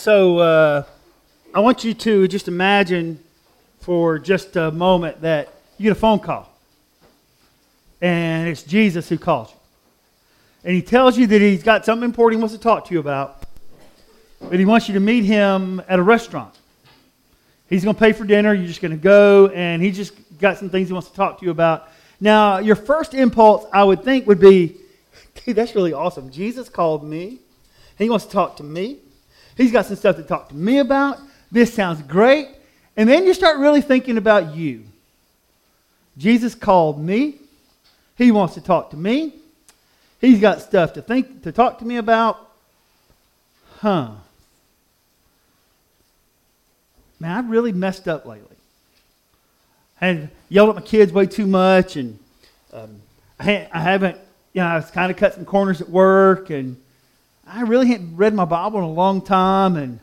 So uh, I want you to just imagine for just a moment that you get a phone call, and it's Jesus who calls you. And he tells you that he's got something important he wants to talk to you about, but he wants you to meet him at a restaurant. He's going to pay for dinner. You're just going to go, and he just got some things he wants to talk to you about. Now, your first impulse, I would think, would be, that's really awesome. Jesus called me. And He wants to talk to me. He's got some stuff to talk to me about. This sounds great. And then you start really thinking about you. Jesus called me. He wants to talk to me. He's got stuff to think to talk to me about. Huh. Man, I've really messed up lately. I had yelled at my kids way too much, and um, I, I haven't, you know, I was kind of cut some corners at work, and I really hadn't read my Bible in a long time, and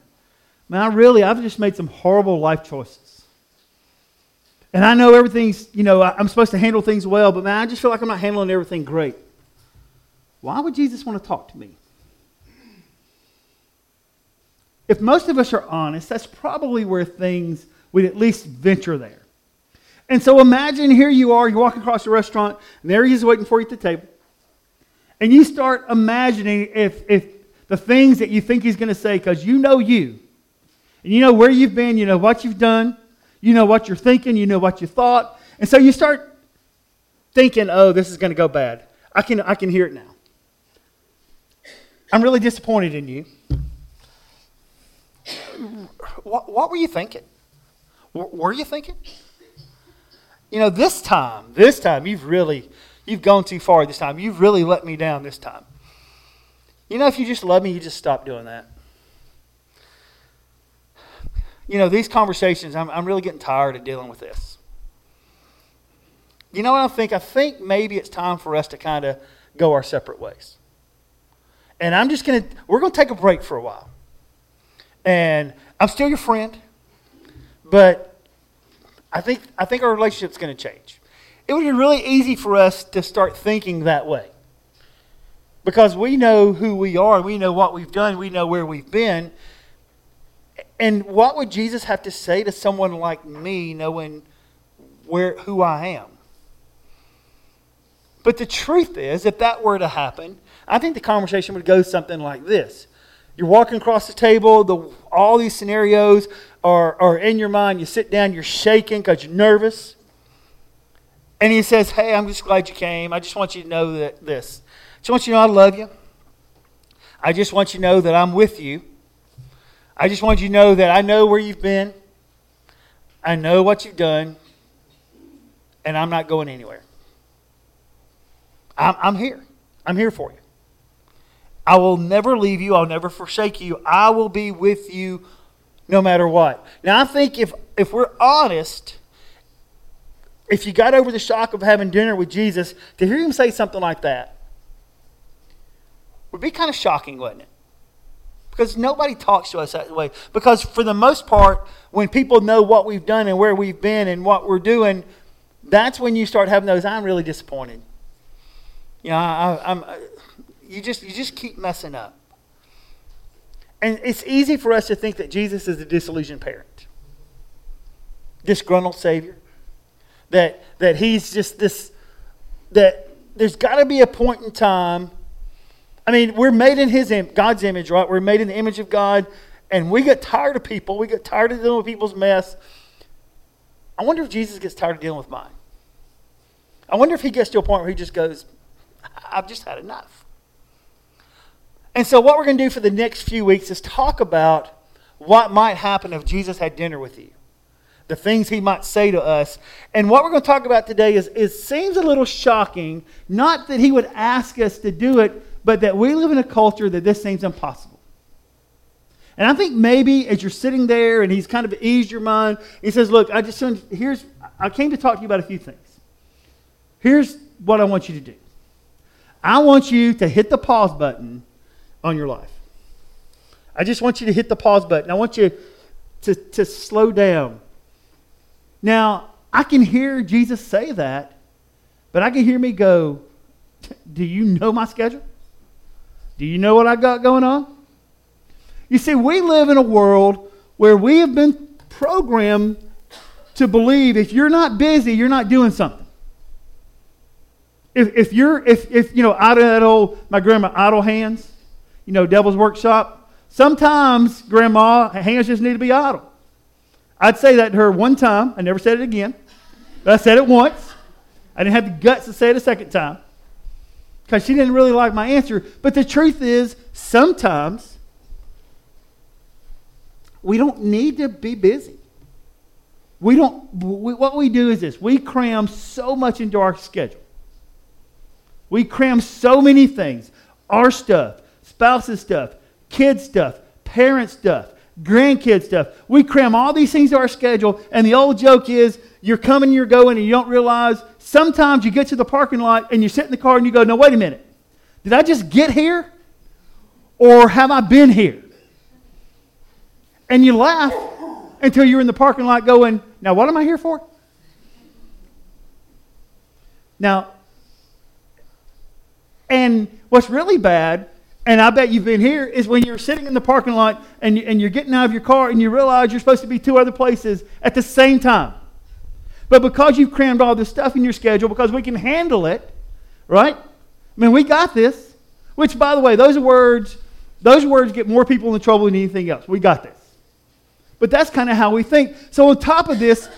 man, I really, I've just made some horrible life choices. And I know everything's, you know, I'm supposed to handle things well, but man, I just feel like I'm not handling everything great. Why would Jesus want to talk to me? If most of us are honest, that's probably where things would at least venture there. And so imagine here you are, you walk across the restaurant, and there he is waiting for you at the table. And you start imagining if, if the things that you think he's going to say, because you know you, and you know where you've been, you know what you've done, you know what you're thinking, you know what you thought. And so you start thinking, oh, this is going to go bad. I can, I can hear it now. I'm really disappointed in you. What, what were you thinking? What were you thinking? You know, this time, this time, you've really, you've gone too far this time. You've really let me down this time. You know, if you just love me, you just stop doing that. You know, these conversations, I'm, I'm really getting tired of dealing with this. You know what I think? I think maybe it's time for us to kind of go our separate ways. And I'm just going to, we're going to take a break for a while. And I'm still your friend, but I think, I think our relationship's going to change. It would be really easy for us to start thinking that way. Because we know who we are, we know what we've done, we know where we've been. And what would Jesus have to say to someone like me knowing where who I am? But the truth is, if that were to happen, I think the conversation would go something like this. You're walking across the table, the, all these scenarios are, are in your mind. You sit down, you're shaking because you're nervous. And he says, Hey, I'm just glad you came. I just want you to know that this. Just want you to know I love you. I just want you to know that I'm with you. I just want you to know that I know where you've been. I know what you've done. And I'm not going anywhere. I'm, I'm here. I'm here for you. I will never leave you. I'll never forsake you. I will be with you no matter what. Now, I think if, if we're honest, if you got over the shock of having dinner with Jesus, to hear him say something like that would be kind of shocking, wouldn't it? Because nobody talks to us that way. Because for the most part, when people know what we've done and where we've been and what we're doing, that's when you start having those, I'm really disappointed. You know, I, am uh, you just you just keep messing up. And it's easy for us to think that Jesus is a disillusioned parent, disgruntled savior, that that he's just this that there's got to be a point in time. I mean, we're made in His image, God's image, right? We're made in the image of God, and we get tired of people. We get tired of dealing with people's mess. I wonder if Jesus gets tired of dealing with mine. I wonder if he gets to a point where he just goes, "I've just had enough." And so, what we're going to do for the next few weeks is talk about what might happen if Jesus had dinner with you, the things he might say to us. And what we're going to talk about today is it seems a little shocking, not that he would ask us to do it, but that we live in a culture that this seems impossible. And I think maybe as you're sitting there and he's kind of eased your mind, he says, Look, I just here's I came to talk to you about a few things. Here's what I want you to do. I want you to hit the pause button on your life. I just want you to hit the pause button. I want you to, to slow down. Now, I can hear Jesus say that, but I can hear me go, Do you know my schedule? Do you know what I got going on? You see, we live in a world where we have been programmed to believe if you're not busy, you're not doing something. If, if you're, if, if, you know, out of that old, my grandma, idle hands, you know, devil's workshop, sometimes grandma, hands just need to be idle. I'd say that to her one time. I never said it again. But I said it once. I didn't have the guts to say it a second time because she didn't really like my answer. But the truth is, sometimes we don't need to be busy. We don't, we, what we do is this we cram so much into our schedule. We cram so many things our stuff, spouse's stuff, kids' stuff, parents' stuff, grandkid stuff. We cram all these things to our schedule, and the old joke is you're coming, you're going, and you don't realize sometimes you get to the parking lot and you sit in the car and you go, No, wait a minute. Did I just get here? Or have I been here? And you laugh until you're in the parking lot going, Now, what am I here for? Now, and what's really bad and I bet you've been here, is when you're sitting in the parking lot and, and you're getting out of your car and you realize you're supposed to be two other places at the same time. But because you've crammed all this stuff in your schedule, because we can handle it, right? I mean, we got this. Which, by the way, those words, those words get more people in trouble than anything else. We got this. But that's kind of how we think. So on top of this,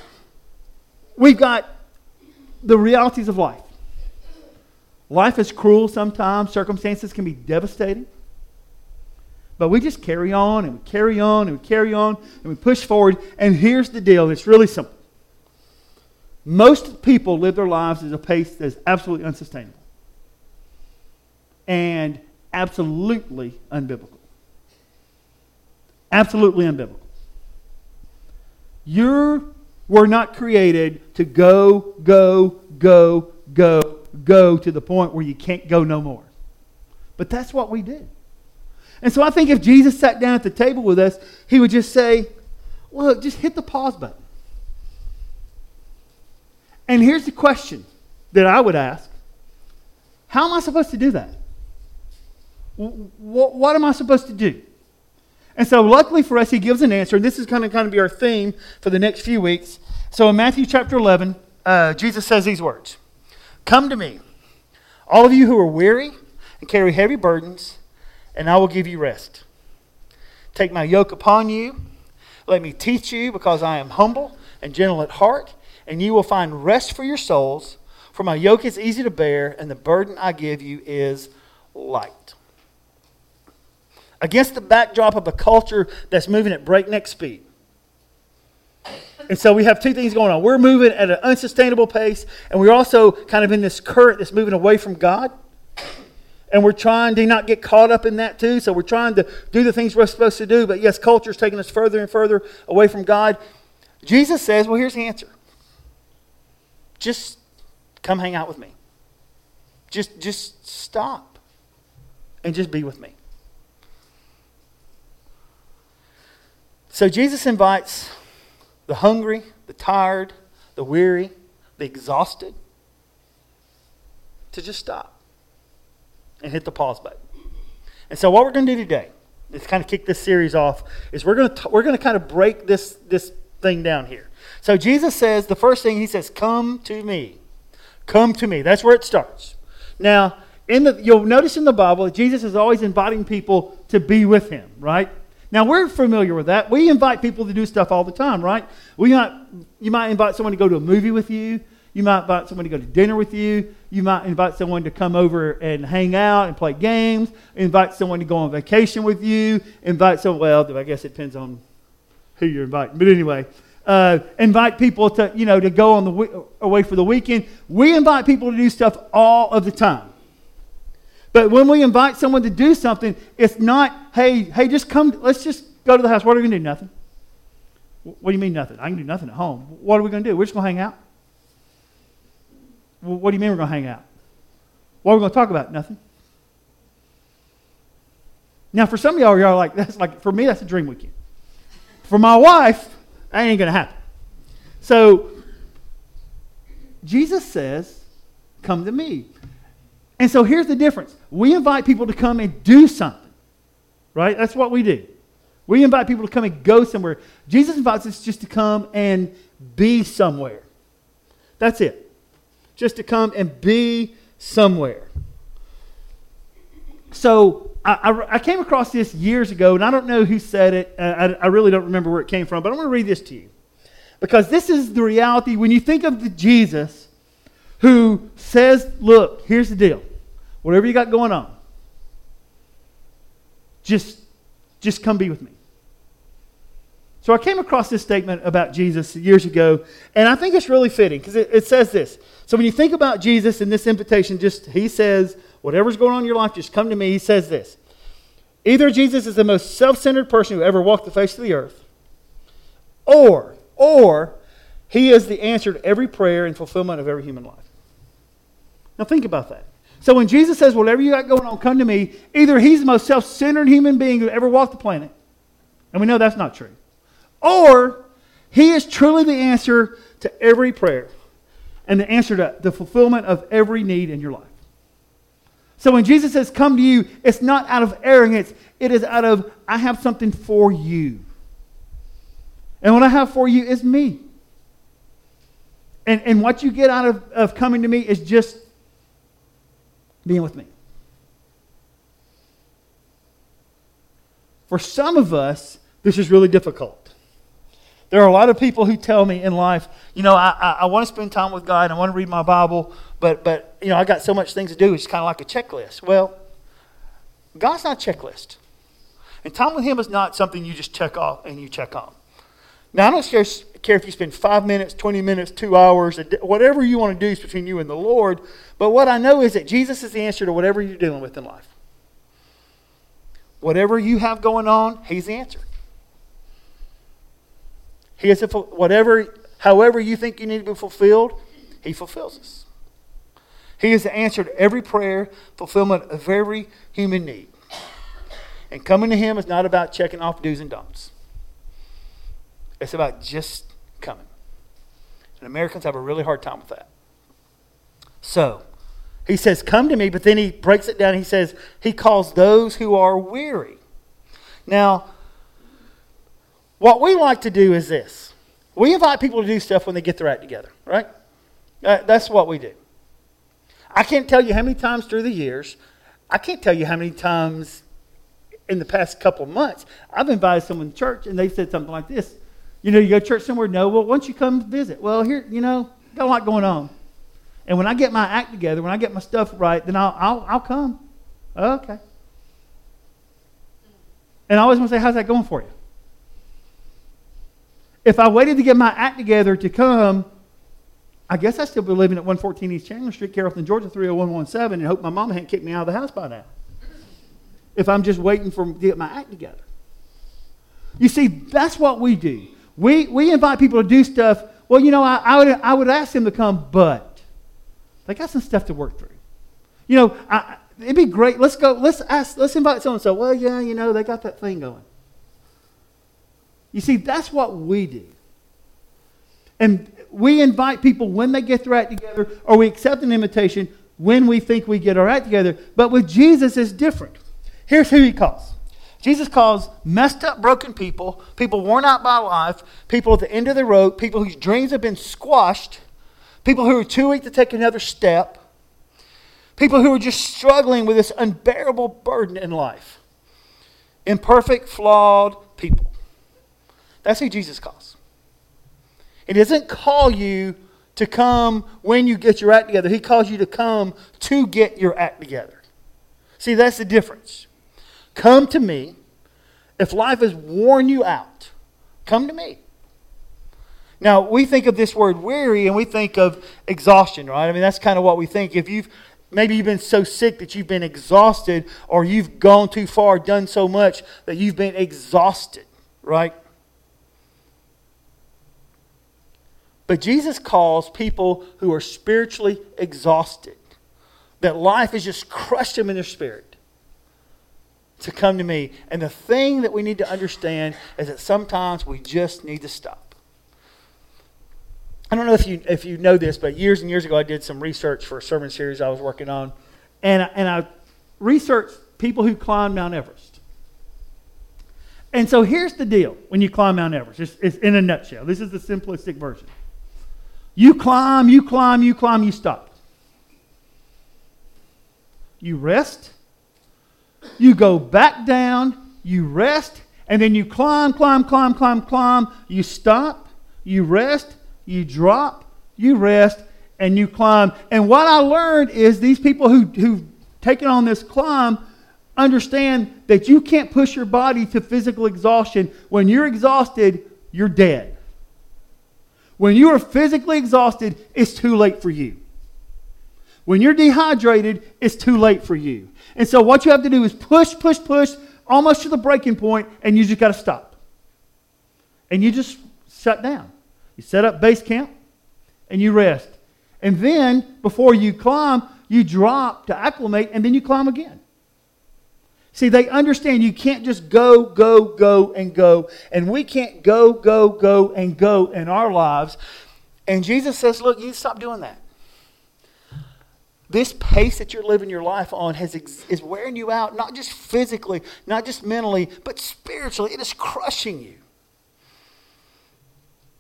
we've got the realities of life. Life is cruel sometimes, circumstances can be devastating. But we just carry on and we carry on and we carry on and we push forward. And here's the deal it's really simple. Most people live their lives at a pace that is absolutely unsustainable and absolutely unbiblical. Absolutely unbiblical. You were not created to go, go, go, go, go to the point where you can't go no more. But that's what we do. And so I think if Jesus sat down at the table with us, he would just say, Look, just hit the pause button. And here's the question that I would ask How am I supposed to do that? What, what am I supposed to do? And so, luckily for us, he gives an answer. And this is going to kind of be our theme for the next few weeks. So, in Matthew chapter 11, uh, Jesus says these words Come to me, all of you who are weary and carry heavy burdens, and I will give you rest. Take my yoke upon you. Let me teach you, because I am humble and gentle at heart, and you will find rest for your souls. For my yoke is easy to bear, and the burden I give you is light. Against the backdrop of a culture that's moving at breakneck speed, and so we have two things going on. We're moving at an unsustainable pace, and we're also kind of in this current that's moving away from God. And we're trying to not get caught up in that too. So we're trying to do the things we're supposed to do. But yes, culture is taking us further and further away from God. Jesus says, well, here's the answer just come hang out with me. Just, just stop and just be with me. So Jesus invites the hungry, the tired, the weary, the exhausted, to just stop and hit the pause button. And so, what we're going to do today, is kind of kick this series off, is we're going to we're going to kind of break this this thing down here. So Jesus says the first thing he says, "Come to me, come to me." That's where it starts. Now, in the you'll notice in the Bible, Jesus is always inviting people to be with him, right? Now we're familiar with that. We invite people to do stuff all the time, right? We might, you might invite someone to go to a movie with you. You might invite someone to go to dinner with you. You might invite someone to come over and hang out and play games. Invite someone to go on vacation with you. Invite someone, well, I guess it depends on who you're inviting. But anyway, uh, invite people to, you know, to go on the away for the weekend. We invite people to do stuff all of the time. But when we invite someone to do something, it's not, hey, hey, just come, let's just go to the house. What are we going to do? Nothing. What do you mean nothing? I can do nothing at home. What are we going to do? We're just going to hang out. what do you mean we're going to hang out? What are we going to talk about? Nothing. Now, for some of y'all, y'all like, that's like, for me, that's a dream weekend. For my wife, that ain't going to happen. So, Jesus says, come to me. And so here's the difference we invite people to come and do something, right? That's what we do. We invite people to come and go somewhere. Jesus invites us just to come and be somewhere. That's it. Just to come and be somewhere. So I, I, I came across this years ago, and I don't know who said it. Uh, I, I really don't remember where it came from, but I'm going to read this to you. Because this is the reality when you think of the Jesus who says, Look, here's the deal. Whatever you got going on, just, just come be with me. So I came across this statement about Jesus years ago, and I think it's really fitting because it, it, says this. So when you think about Jesus and this invitation, just he says, whatever's going on in your life, just come to me. He says this. Either Jesus is the most self-centered person who ever walked the face of the earth, or, or he is the answer to every prayer and fulfillment of every human life. Now think about that. So when Jesus says, whatever you got going on, come to me, either he's the most self centered human being who ever walked the planet, and we know that's not true, or he is truly the answer to every prayer and the answer to the fulfillment of every need in your life. So when Jesus says, come to you, it's not out of arrogance, it is out of, I have something for you. And what I have for you is me. And, and what you get out of, of coming to me is just being with me. For some of us, this is really difficult. There are a lot of people who tell me in life, you know, I, I, I want to spend time with God, and I want to read my Bible, but, but, you know, I got so much things to do, it's kind of like a checklist. Well, God's not a checklist. And time with Him is not something you just check off and you check on. Now, I don't care, care if you spend five minutes, 20 minutes, two hours, whatever you want to do is between you and the Lord. But what I know is that Jesus is the answer to whatever you're dealing with in life. Whatever you have going on, He's the answer. He is whatever, however you think you need to be fulfilled, He fulfills us. He is the answer to every prayer, fulfillment of every human need. And coming to Him is not about checking off do's and don'ts. It's about just coming. And Americans have a really hard time with that. So, he says, Come to me, but then he breaks it down. He says, He calls those who are weary. Now, what we like to do is this we invite people to do stuff when they get their act together, right? Uh, that's what we do. I can't tell you how many times through the years, I can't tell you how many times in the past couple months, I've invited someone to church and they said something like this you know, you go to church somewhere, no, well, once you come visit, well, here, you know, got a lot going on. And when I get my act together, when I get my stuff right, then I'll, I'll, I'll come. Okay. And I always want to say, how's that going for you? If I waited to get my act together to come, I guess I'd still be living at 114 East Chandler Street, Carrollton, Georgia, 30117, and hope my mama hadn't kicked me out of the house by now. If I'm just waiting for to get my act together. You see, that's what we do. We, we invite people to do stuff. Well, you know, I, I, would, I would ask them to come, but they got some stuff to work through. You know, I, it'd be great. Let's go. Let's ask. Let's invite someone. So, well, yeah, you know, they got that thing going. You see, that's what we do. And we invite people when they get their act together, or we accept an invitation when we think we get our act together. But with Jesus, it's different. Here's who he calls Jesus calls messed up, broken people, people worn out by life, people at the end of the rope, people whose dreams have been squashed, people who are too weak to take another step, people who are just struggling with this unbearable burden in life. Imperfect, flawed people. That's who Jesus calls. He doesn't call you to come when you get your act together, He calls you to come to get your act together. See, that's the difference. Come to me. If life has worn you out, come to me. Now, we think of this word weary and we think of exhaustion, right? I mean, that's kind of what we think. If you've maybe you've been so sick that you've been exhausted or you've gone too far, done so much that you've been exhausted, right? But Jesus calls people who are spiritually exhausted, that life has just crushed them in their spirit to come to me. And the thing that we need to understand is that sometimes we just need to stop. I don't know if you, if you know this, but years and years ago, I did some research for a sermon series I was working on. And, and I researched people who climbed Mount Everest. And so here's the deal when you climb Mount Everest. It's, it's in a nutshell. This is the simplistic version. You climb, you climb, you climb, you stop. You rest. You go back down, you rest, and then you climb, climb, climb, climb, climb. You stop, you rest, you drop, you rest, and you climb. And what I learned is these people who, who've taken on this climb understand that you can't push your body to physical exhaustion. When you're exhausted, you're dead. When you are physically exhausted, it's too late for you. When you're dehydrated, it's too late for you. And so what you have to do is push, push, push, almost to the breaking point, and you just got to stop. And you just shut down. You set up base camp, and you rest. And then, before you climb, you drop to acclimate, and then you climb again. See, they understand you can't just go, go, go, and go. And we can't go, go, go, and go in our lives. And Jesus says, Look, you stop doing that. This pace that you're living your life on has, is wearing you out, not just physically, not just mentally, but spiritually. It is crushing you.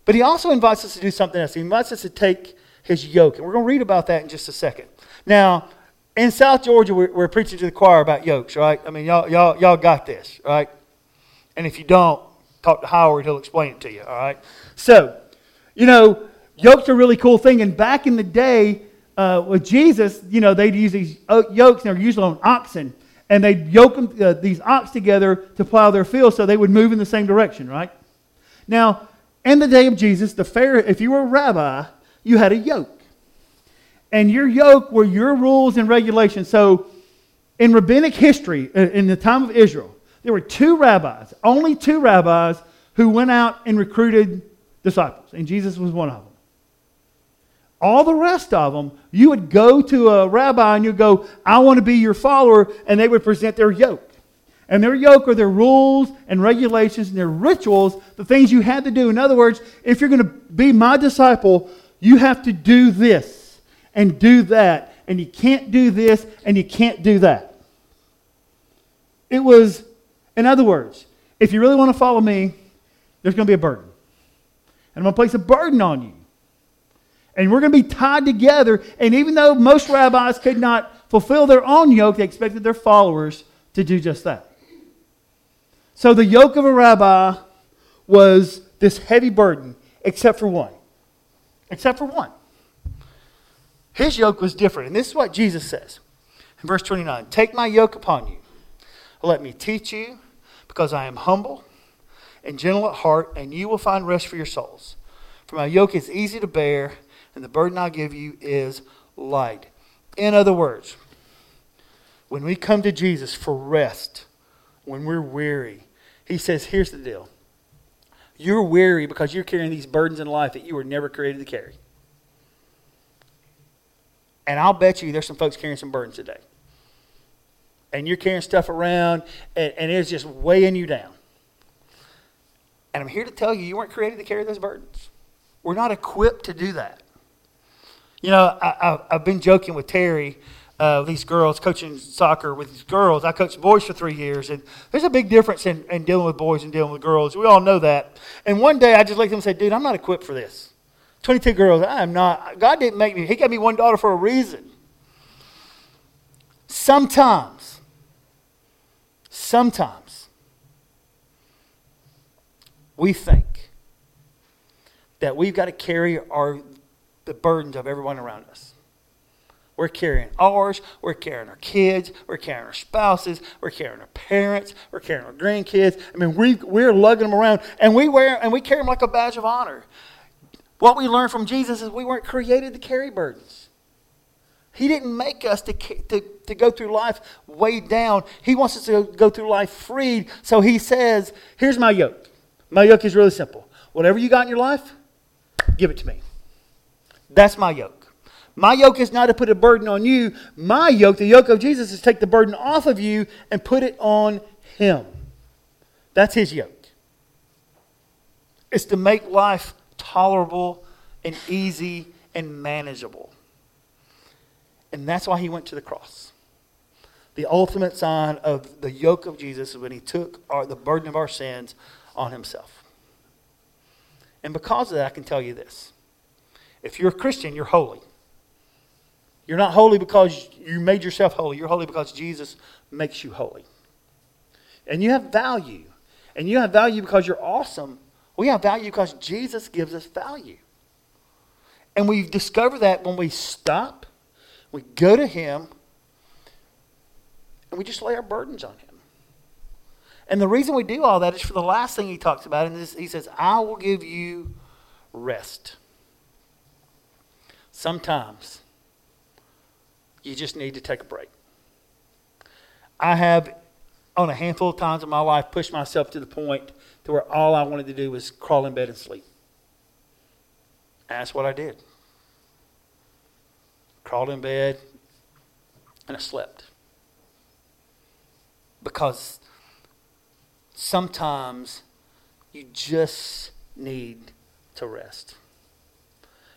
But he also invites us to do something else. He invites us to take his yoke. And we're going to read about that in just a second. Now, in South Georgia, we're, we're, preaching to the choir about yokes, right? I mean, y'all, y'all, y'all got this, right? And if you don't, talk to Howard, he'll explain it to you, all right? So, you know, yokes are a really cool thing. And back in the day uh, with Jesus, you know, they'd use these yokes, and they're usually on oxen. And they'd yoke them, uh, these ox together to plow their fields so they would move in the same direction, right? Now, in the day of Jesus, the fair, if you were a rabbi, you had a yoke and your yoke were your rules and regulations. So, in rabbinic history, uh, in the time of Israel, there were two rabbis, only two rabbis, who went out and recruited disciples, and Jesus was one of them. All the rest of them, you would go to a rabbi and you'd go, I want to be your follower, and they would present their yoke. And their yoke are their rules and regulations and their rituals, the things you had to do. In other words, if you're going to be my disciple, you have to do this and do that, and you can't do this and you can't do that. It was, in other words, if you really want to follow me, there's going to be a burden. And I'm going to place a burden on you. And we're going to be tied together. And even though most rabbis could not fulfill their own yoke, they expected their followers to do just that. So the yoke of a rabbi was this heavy burden, except for one. Except for one. His yoke was different. And this is what Jesus says in verse 29 Take my yoke upon you. Let me teach you, because I am humble and gentle at heart, and you will find rest for your souls. For my yoke is easy to bear, and the burden I give you is light. In other words, when we come to Jesus for rest, when we're weary, he says, Here's the deal. You're weary because you're carrying these burdens in life that you were never created to carry. And I'll bet you there's some folks carrying some burdens today. And you're carrying stuff around, and, and it's just weighing you down. And I'm here to tell you, you weren't created to carry those burdens. We're not equipped to do that. You know, I, have been joking with Terry, uh, these girls, coaching soccer with these girls. I coached boys for three years, and there's a big difference in, in dealing with boys and dealing with girls. We all know that. And one day I just looked at them and said, dude, I'm not equipped for this. 22 girls. I am not. God didn't make me. He gave me one daughter for a reason. Sometimes, sometimes, we think that we've got to carry our the burdens of everyone around us. We're carrying ours, we're carrying our kids, we're carrying our spouses, we're carrying our parents, we're carrying our grandkids. I mean, we, we're lugging them around, and we wear and we carry them like a badge of honor. What we learn from Jesus is we weren't created to carry burdens. He didn't make us to, to, to go through life weighed down. He wants us to go through life freed. So he says, Here's my yoke. My yoke is really simple. Whatever you got in your life, give it to me. That's my yoke. My yoke is not to put a burden on you. My yoke, the yoke of Jesus, is to take the burden off of you and put it on him. That's his yoke. It's to make life tolerable and easy and manageable. And that's why he went to the cross. The ultimate sign of the yoke of Jesus is when he took our, the burden of our sins on himself. And because of that, I can tell you this. If you're a Christian, you're holy. You're not holy because you made yourself holy. You're holy because Jesus makes you holy. And you have value. And you have value because you're awesome. We have value because Jesus gives us value. And we discover that when we stop, we go to Him, and we just lay our burdens on Him. And the reason we do all that is for the last thing He talks about, and this, He says, I will give you rest. Sometimes you just need to take a break. I have, on a handful of times in my life, pushed myself to the point to where all I wanted to do was crawl in bed and sleep. And that's what I did crawled in bed, and I slept. Because sometimes you just need to rest.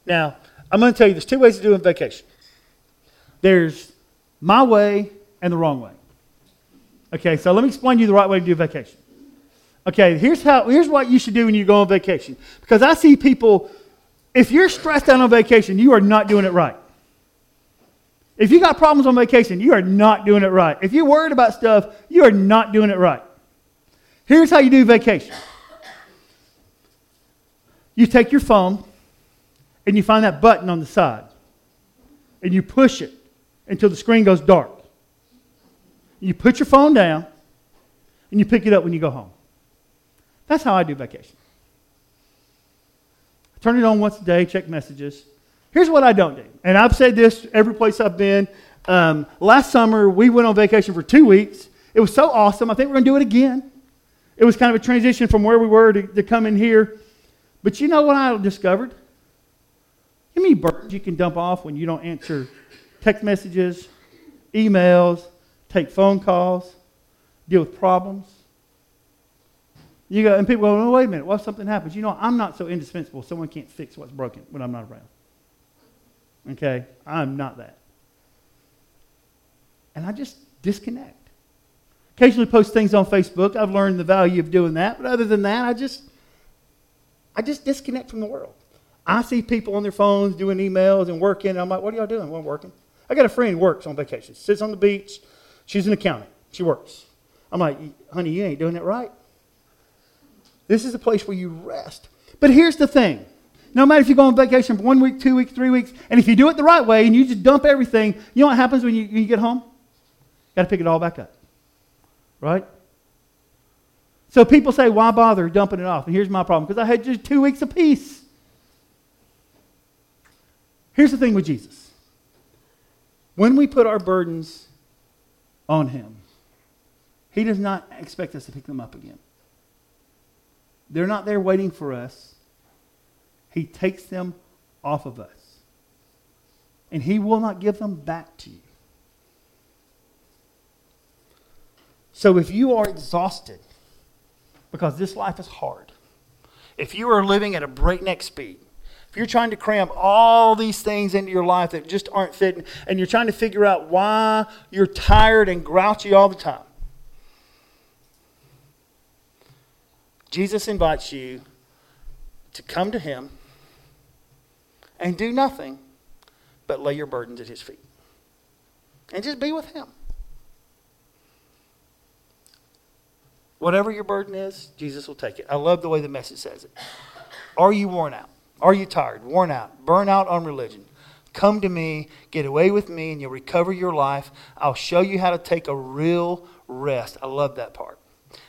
Now, I'm going to tell you there's two ways to do a vacation there's my way and the wrong way. Okay, so let me explain to you the right way to do a vacation. Okay, here's how here's what you should do when you go on vacation. Because I see people, if you're stressed out on vacation, you are not doing it right. If you got problems on vacation, you are not doing it right. If you're worried about stuff, you are not doing it right. Here's how you do vacation you take your phone and you find that button on the side and you push it until the screen goes dark. You put your phone down and you pick it up when you go home. That's how I do vacation. I turn it on once a day, check messages. Here's what I don't do. And I've said this every place I've been. Um, last summer, we went on vacation for two weeks. It was so awesome. I think we're going to do it again. It was kind of a transition from where we were to, to come in here. But you know what I discovered? Many burdens you can dump off when you don't answer text messages, emails, take phone calls, deal with problems? You go, and people go, oh, wait a minute, what if something happens? You know, I'm not so indispensable, someone can't fix what's broken when I'm not around. Okay? I'm not that. And I just disconnect. Occasionally post things on Facebook. I've learned the value of doing that. But other than that, I just I just disconnect from the world. I see people on their phones doing emails and working. And I'm like, what are y'all doing? Well, I'm working. I got a friend who works on vacation. Sits on the beach. She's an accountant. She works. I'm like, honey, you ain't doing it right. This is a place where you rest. But here's the thing no matter if you go on vacation for one week, two weeks, three weeks, and if you do it the right way and you just dump everything, you know what happens when you, when you get home? Got to pick it all back up. Right? So people say, why bother dumping it off? And here's my problem because I had just two weeks of peace. Here's the thing with Jesus when we put our burdens on Him, He does not expect us to pick them up again. They're not there waiting for us. He takes them off of us. And He will not give them back to you. So if you are exhausted, because this life is hard, if you are living at a breakneck speed, if you're trying to cram all these things into your life that just aren't fitting, and you're trying to figure out why you're tired and grouchy all the time, Jesus invites you to come to Him and do nothing but lay your burdens at his feet. And just be with him. Whatever your burden is, Jesus will take it. I love the way the message says it. Are you worn out? Are you tired, worn out, burn out on religion? Come to me, get away with me, and you'll recover your life. I'll show you how to take a real rest. I love that part.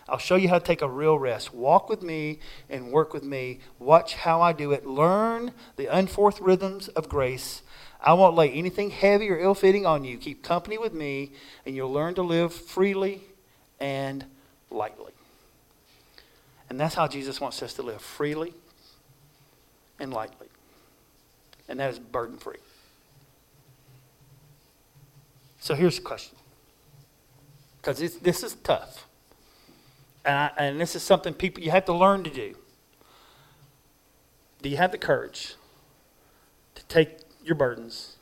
I'll show you how to take a real rest. Walk with me and work with me. Watch how I do it. Learn the unforced rhythms of grace. I won't lay anything heavy or ill fitting on you. Keep company with me, and you'll learn to live freely and lightly. And that's how Jesus wants us to live freely and lightly. And that is burden free. So here's the question because this is tough and, I, and this is something people you have to learn to do. Do you have the courage to take your burdens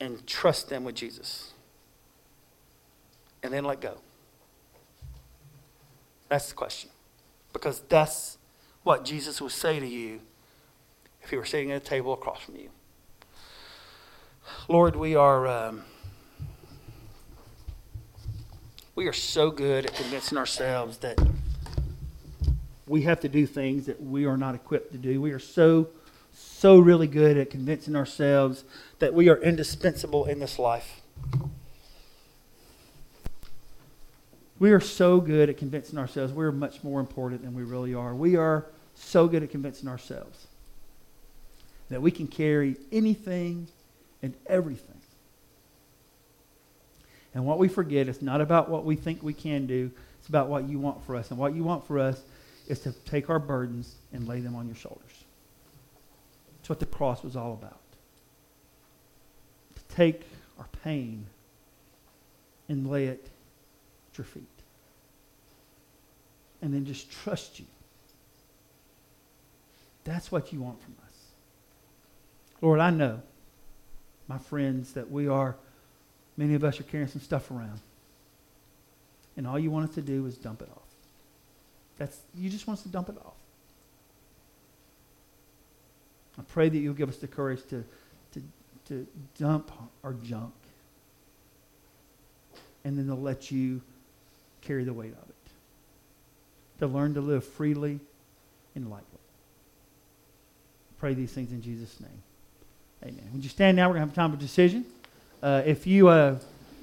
and trust them with Jesus? and then let go? That's the question. Because that's what Jesus would say to you if he were sitting at a table across from you. Lord, we are. Um, we are so good at convincing ourselves that we have to do things that we are not equipped to do. We are so, so really good at convincing ourselves that we are indispensable in this life. We are so good at convincing ourselves we're much more important than we really are. We are so good at convincing ourselves that we can carry anything and everything. And what we forget is not about what we think we can do, it's about what you want for us. And what you want for us is to take our burdens and lay them on your shoulders. That's what the cross was all about. To take our pain and lay it at your feet. And then just trust you. That's what you want from us. Lord, I know, my friends, that we are, many of us are carrying some stuff around. And all you want us to do is dump it off. That's, you just want us to dump it off. I pray that you'll give us the courage to, to, to dump our junk and then to let you carry the weight of it. To learn to live freely and lightly. Pray these things in Jesus' name. Amen. Would you stand now? We're going to have time for decision. Uh, if you uh,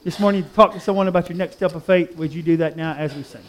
this morning talk to someone about your next step of faith, would you do that now as we sing?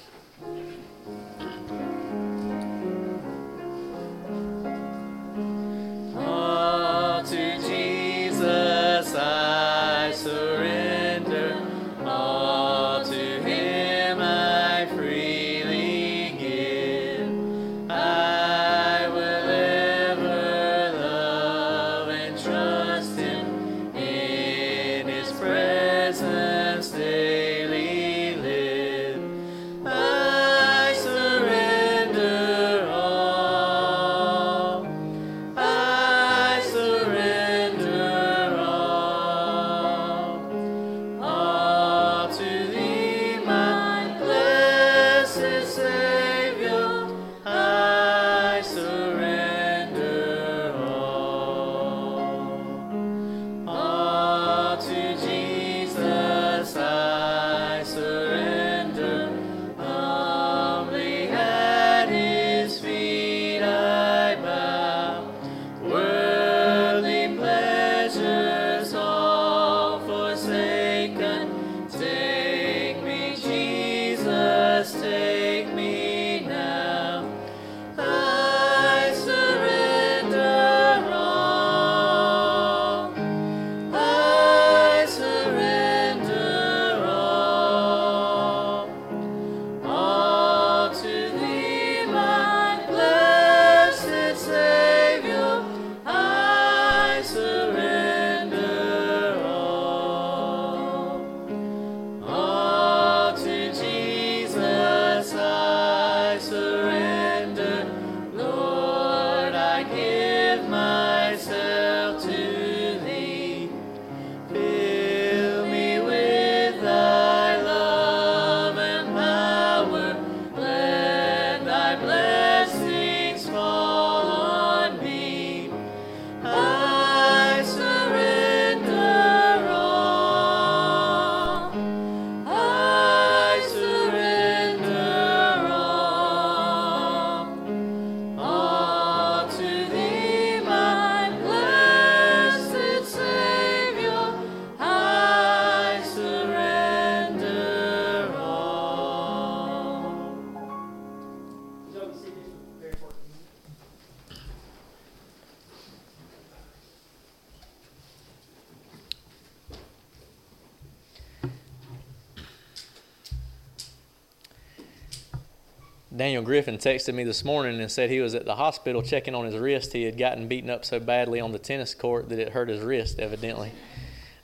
Daniel Griffin texted me this morning and said he was at the hospital checking on his wrist. He had gotten beaten up so badly on the tennis court that it hurt his wrist, evidently.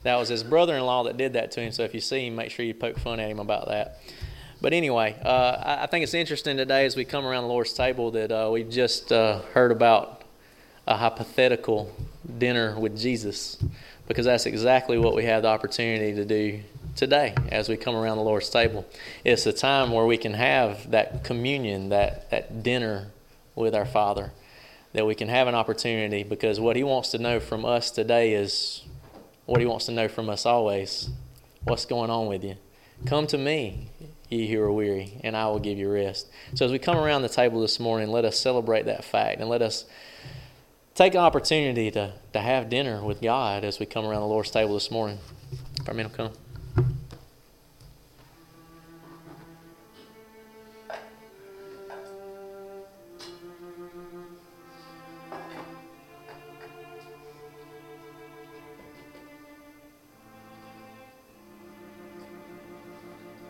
That was his brother in law that did that to him, so if you see him, make sure you poke fun at him about that. But anyway, uh, I think it's interesting today as we come around the Lord's table that uh, we just uh, heard about a hypothetical dinner with Jesus, because that's exactly what we have the opportunity to do today as we come around the Lord's table. It's a time where we can have that communion, that, that dinner with our Father, that we can have an opportunity because what He wants to know from us today is what He wants to know from us always. What's going on with you? Come to me, ye who are weary, and I will give you rest. So as we come around the table this morning, let us celebrate that fact and let us take an opportunity to, to have dinner with God as we come around the Lord's table this morning. Our men will come.